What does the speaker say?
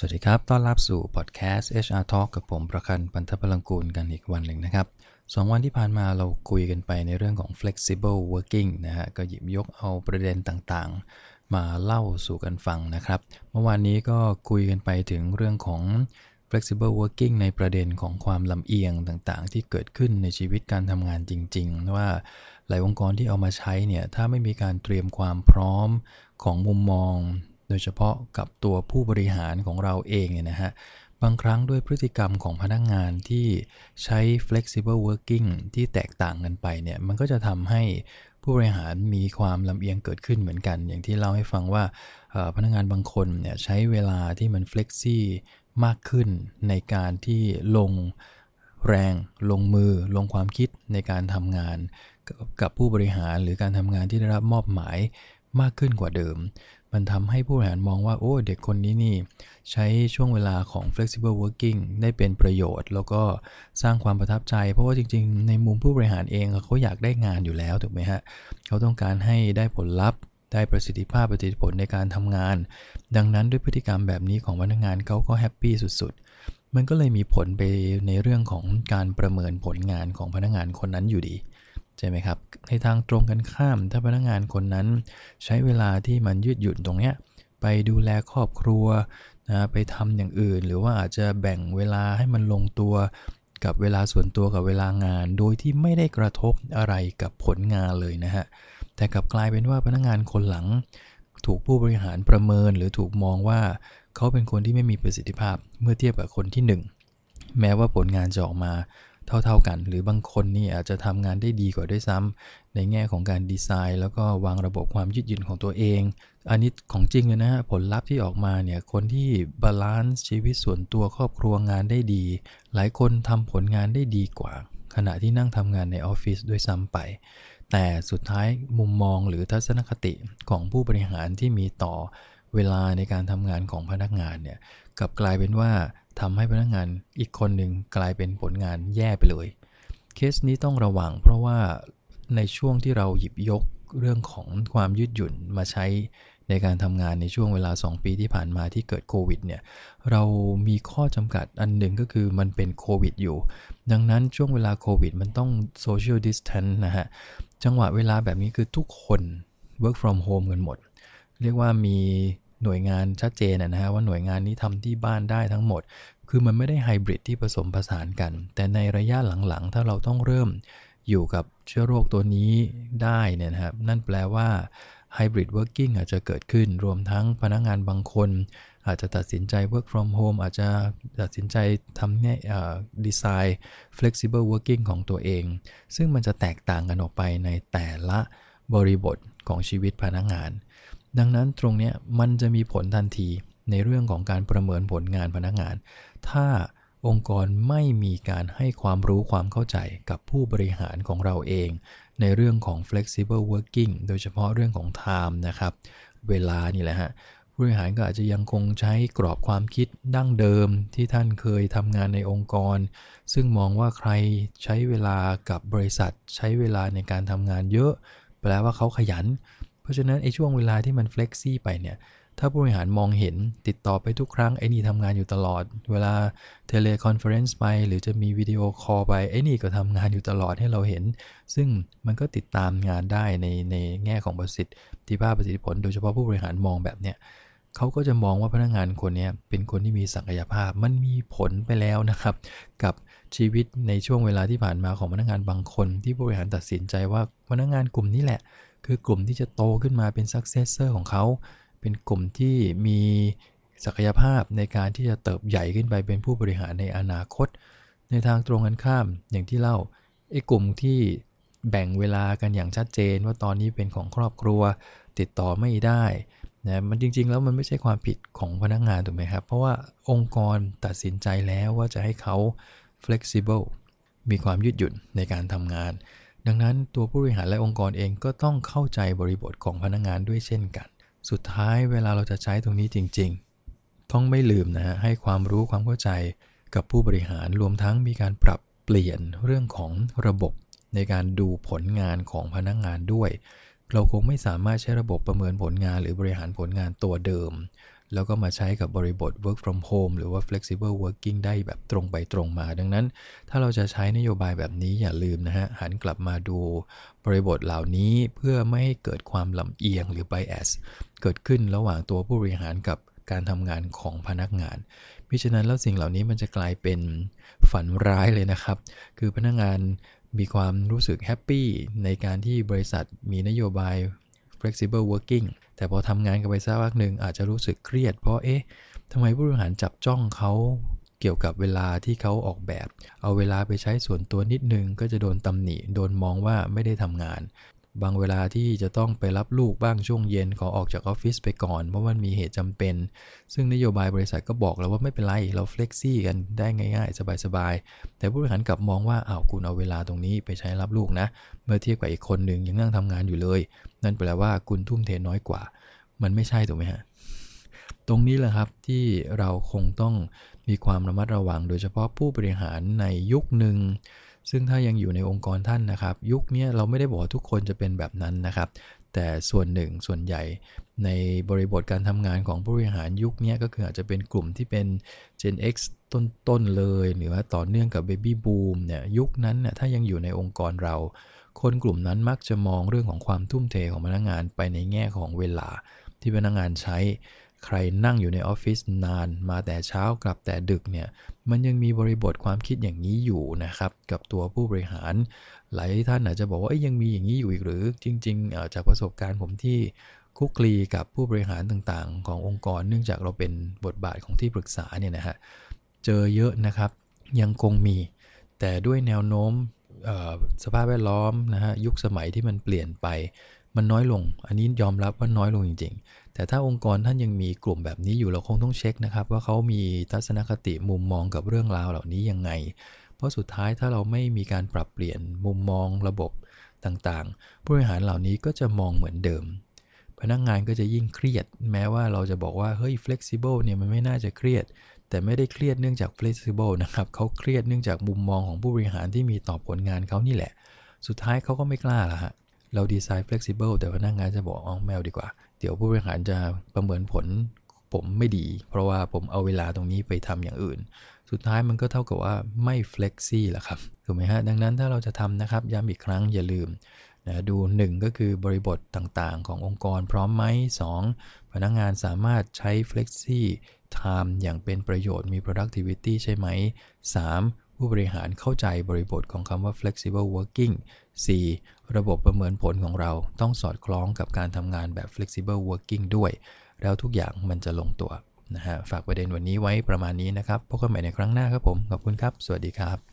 สวัสดีครับ ต้อนรับสู่พอดแคสต์ HR Talk กับผมประคันปันทพลังกูลกันอีกวันหนึ่งนะครับสองวันที่ผ่านมาเราคุยกันไปในเรื่องของ flexible working นะฮะ ก็หยิบยกเอาประเด็นต่างๆ มาเล่าสู่กันฟังนะครับ เมื่อวานนี้ก็คุยกันไปถึงเรื่องของ flexible working ในประเด็นของความลำเอียงต่างๆ ที่เกิดขึ้นในชีวิตการทำงานจริง ๆ ว่าหลายองค์กรที่เอามาใช้เนี่ย ถ้าไม่มีการเตรียมความพร้อมของมุมมอง โดยเฉพาะกับตัวผู้บริหารของเราเองเนี่ยนะฮะบางครั้งด้วยพฤติกรรมของพนักงงานที่ใช้ flexible working ที่แตกต่างกันไปเนี่ยมันก็จะทำให้ผู้บริหารมีความลำเอียงเกิดขึ้นเหมือนกัน อย่างที่เล่าให้ฟังว่าพนักงานบางคนเนี่ยใช้เวลาที่มัน flexi มากขึ้นในการที่ลงแรงลงมือลงความคิดในการทำงาน กับผู้บริหารหรือการทำงานที่ได้รับมอบหมายมากขึ้นกว่าเดิม มันทำให้ผู้บริหารมองว่า โอ้ เด็กคนนี้นี่ ใช้ช่วงเวลาของ flexible working ได้เป็นประโยชน์ แล้วก็สร้างความประทับใจ เพราะว่าจริง ๆ ในมุมผู้บริหารเองเขาอยากได้งานอยู่แล้วถูกไหมฮะ เขาต้องการให้ได้ผลลัพธ์ ได้ประสิทธิภาพประสิทธิผลในการทำงาน ดังนั้นด้วยพฤติกรรมแบบนี้ของพนักงานเขาก็แฮปปี้สุดๆ มันก็เลยมีผลไปในเรื่องของการประเมินผลงานของพนักงานคนนั้นอยู่ดี ใช่ไหมครับ ในทางตรงกันข้าม ถ้าพนักงานคนนั้น ใช้เวลาที่มันยืดหยุ่นตรงเนี้ยไปดูแลครอบครัวนะไปทำอย่างอื่น หรือว่าอาจจะแบ่งเวลาให้มันลงตัวกับเวลาส่วนตัวกับเวลางาน โดยที่ไม่ได้กระทบอะไรกับผลงานเลยนะฮะแต่กลับกลายเป็นว่าพนักงานคนหลัง ถูกผู้บริหารประเมินหรือถูกมองว่าเขาเป็นคนที่ไม่มีประสิทธิภาพเมื่อเทียบกับคนที่ 1 แม้ว่าผลงานจะออกมา เท่าๆกัน หรือบางคนนี่อาจจะทำงานได้ดีกว่าด้วยซ้ำในแง่ของการดีไซน์ แล้วก็วางระบบความยืดหยุ่นของตัวเอง อันนี้ของจริงเลยนะฮะผลลัพธ์ที่ออกมาเนี่ยคนที่ balance ชีวิตส่วนตัวครอบครัวงานได้ดี หลายคนทำผลงานได้ดีกว่า ขณะที่นั่งทำงานในออฟฟิศด้วยซ้ำไป แต่สุดท้ายมุมมองหรือทัศนคติของผู้บริหารที่มีต่อเวลาในการทำงานของพนักงานเนี่ยกลับกลายเป็นว่า ทำให้พนักงานอีกคนหนึ่งกลายเป็นผลงานแย่ไปเลย เคสนี้ต้องระวังเพราะว่าในช่วงที่เราหยิบยกเรื่องของความยืดหยุ่นมาใช้ในการทำงานในช่วงเวลา 2 ปีที่ผ่านมาที่เกิดโควิดเนี่ยเรามีข้อจำกัดอันหนึ่งก็คือมันเป็นโควิดอยู่ ดังนั้นช่วงเวลาโควิดมันต้อง social distance นะฮะ จังหวะเวลาแบบนี้คือทุกคน work from home กันหมด เรียกว่ามี หน่วยงานชัดเจนนะฮะว่าหน่วยงานนี้ทำที่บ้านได้ทั้งหมด คือมันไม่ได้ไฮบริดที่ผสมผสานกัน แต่ในระยะหลังๆ ถ้าเราต้องเริ่มอยู่กับเชื้อโรคตัวนี้ได้เนี่ยนะครับนั่นแปลว่า hybrid working อาจจะเกิดขึ้น รวมทั้งพนักงานบางคน อาจจะตัดสินใจ work from home อาจจะตัดสินใจทำเนี่ยดีไซน์ flexible working ของตัวเอง ซึ่งมันจะแตกต่างกันออกไปในแต่ละบริบทของชีวิตพนักงาน ดังนั้นตรงนี้มันจะมีผลทันทีในเรื่องของการประเมินผลงานพนักงาน ถ้าองค์กรไม่มีการให้ความรู้ความเข้าใจกับผู้บริหารของเราเอง ในเรื่องของ flexible working โดยเฉพาะเรื่องของ time นะครับ เวลานี่แหละฮะผู้บริหารก็อาจจะยังคงใช้กรอบความคิดดั้งเดิมที่ท่านเคยทำงานในองค์กร ซึ่งมองว่าใครใช้เวลากับบริษัท ใช้เวลาในการทำงานเยอะ แปลว่าเขาขยัน เพราะฉะนั้นไอ้ช่วงเวลาที่มัน flexi ไปเนี่ย ถ้าผู้บริหารมองเห็นติดต่อไปทุกครั้ง ไอ้นี่ทำงานอยู่ตลอด เวลา teleconference ไป หรือจะมี video call ไป ไอ้นี่ก็ทำงานอยู่ตลอดให้เราเห็น ซึ่งมันก็ติดตามงานได้ในในแง่ของประสิทธิภาพประสิทธิผล โดยเฉพาะผู้บริหารมองแบบเนี้ยเขาก็จะมองว่าพนักงานคนนี้เป็นคนที่มีศักยภาพ มันมีผลไปแล้วนะครับ กับชีวิตในช่วงเวลาที่ผ่านมาของพนักงานบางคน ที่ผู้บริหารตัดสินใจว่าพนักงานกลุ่มนี้แหละ คือกลุ่มที่จะโตขึ้นมาเป็น successor ของเขา เป็นกลุ่มที่มีศักยภาพในการที่จะเติบใหญ่ขึ้นไปเป็นผู้บริหารในอนาคต ในทางตรงกันข้ามอย่างที่เล่าไอ้กลุ่มที่แบ่งเวลากันอย่างชัดเจน ว่าตอนนี้เป็นของครอบครัวติดต่อไม่ได้นะมันจริงๆ แล้วมันไม่ใช่ความผิดของพนักงานถูกไหมครับ เพราะว่าองค์กรตัดสินใจแล้วว่าจะให้เขา flexible มีความยืดหยุ่นในการทำงาน ดังนั้นตัวผู้บริหารและองค์กรเองก็ต้องเข้าใจบริบทของพนักงงานด้วยเช่นกัน สุดท้ายเวลาเราจะใช้ตรงนี้จริง ๆ ต้องไม่ลืมนะฮะให้ความรู้ความเข้าใจกับผู้บริหารรวมทั้งมีการปรับเปลี่ยนเรื่องของระบบในการดูผลงานของพนักงงานด้วย เราคงไม่สามารถใช้ระบบประเมินผลงานหรือบริหารผลงานตัวเดิม แล้วก็มาใช้กับบริบท work from home หรือว่า flexible working ได้แบบตรงไปตรงมา ดังนั้น ถ้าเราจะใช้นโยบายแบบนี้อย่าลืมนะฮะ หันกลับมาดูบริบทเหล่านี้เพื่อไม่ให้เกิดความลำเอียงหรือ bias เกิดขึ้นระหว่างตัวผู้บริหารกับการทำงานของพนักงานมิฉะนั้นแล้วสิ่งเหล่านี้มันจะกลายเป็นฝันร้ายเลยนะครับ คือพนักงานมีความรู้สึกแฮปปี้ในการที่บริษัทมีนโยบาย flexible working แต่พอทำงานกันไปสักพักหนึ่งอาจจะรู้สึกเครียด เพราะเอ๊ะทำไมผู้บริหารจับจ้องเขาเกี่ยวกับเวลาที่เขาออกแบบ เอาเวลาไปใช้ส่วนตัวนิดนึงก็จะโดนตำหนิ โดนมองว่าไม่ได้ทำงาน บางเวลาที่จะต้องไปรับลูกบ้างช่วงเย็นขอออกจากออฟฟิศไปก่อนเพราะมันมีเหตุจำเป็น ซึ่งนโยบายบริษัทก็บอกแล้วว่าไม่เป็นไร เราเฟล็กซี่กันได้ง่ายๆ สบายๆ แต่ผู้บริหารกลับมองว่าอ้าวคุณเอาเวลาตรงนี้ไปใช้รับลูกนะ เมื่อเทียบกับอีกคนหนึ่งยังนั่งทำงานอยู่เลย นั่นแปลว่าคุณทุ่มเทน้อยกว่า มันไม่ใช่ถูกไหมฮะตรงนี้แหละครับที่เราคงต้องมีความระมัดระวัง โดยเฉพาะผู้บริหารในยุคหนึ่ง ซึ่งถ้ายังอยู่ในองค์กรท่านนะครับ ยุคนี้เราไม่ได้บอกว่าทุกคนจะเป็นแบบนั้นนะครับ แต่ส่วนหนึ่งส่วนใหญ่ในบริบทการทำงานของผู้บริหารยุคนี้ก็คืออาจจะเป็นกลุ่มที่เป็น Gen X ต้นๆเลย หรือว่าต่อเนื่องกับ Baby Boom เนี่ยยุคนั้นน่ยถ้ายังอยู่ในองค์กรเรา คนกลุ่มนั้นมักจะมองเรื่องของความทุ่มเทของพนักงานไปในแง่ของเวลาที่พนักงานใช้ ใครนั่งอยู่ในออฟฟิศนานมาแต่เช้ากลับแต่ดึกเนี่ยมันยังมีบริบทความคิดอย่างนี้อยู่นะครับ กับตัวผู้บริหาร หลายท่านอาจจะบอกว่ายังมีอย่างนี้อยู่อีกหรือจริงๆจากประสบการณ์ผมที่คุกคลีกับผู้บริหารต่างๆ ขององค์กร เนื่องจากเราเป็นบทบาทของที่ปรึกษาเนี่ยนะฮะเจอเยอะนะครับยังคงมี แต่ด้วยแนวโน้มสภาพแวดล้อมนะฮะยุคสมัยที่มันเปลี่ยนไป มันน้อยลง อันนี้ยอมรับว่าน้อยลงจริง ๆ แต่ถ้าองค์กรท่านยังมีกลุ่มแบบนี้อยู่เราคงต้องเช็คนะครับ ว่าเขามีทัศนคติมุมมองกับเรื่องราวเหล่านี้ยังไง เพราะสุดท้ายถ้าเราไม่มีการปรับเปลี่ยนมุมมองระบบต่างๆ ผู้บริหารเหล่านี้ก็จะมองเหมือนเดิม พนักงงานก็จะยิ่งเครียด แม้ว่าเราจะบอกว่าเฮ้ย flexible เนี่ยมันไม่น่าจะเครียด แต่ไม่ได้เครียดเนื่องจาก flexible นะครับเขาเครียดเนื่องจากมุมมองของผู้บริหารที่มีต่อผลงานเขานี่แหละ สุดท้ายเขาก็ไม่กล้าละฮะ เราดีไซน์ flexible แต่พนักงงานจะบอกอ๋อแมวดีกว่า เดี๋ยวผู้บริหารจะประเมินผลผมไม่ดี เพราะว่าผมเอาเวลาตรงนี้ไปทำอย่างอื่น สุดท้ายมันก็เท่ากับว่าไม่ flexi แหละครับ ถูกไหมฮะ ดังนั้นถ้าเราจะทำนะครับ ย้ำอีกครั้งอย่าลืมนะดู 1 ก็คือบริบทต่างๆ ขององค์กรพร้อมไหม 2. พนักงงานสามารถใช้ flexi time อย่างเป็นประโยชน์มี productivity ใช่ไหม 3. ผู้บริหารเข้าใจบริบทของคำว่า flexible working 4. ระบบประเมินผลของเราต้องสอดคล้องกับการทำงานแบบ flexible working ด้วย แล้วทุกอย่างมันจะลงตัวนะฮะฝากประเด็นวันนี้ไว้ประมาณนี้นะครับ พบกันใหม่ในครั้งหน้าครับผม ขอบคุณครับ สวัสดีครับ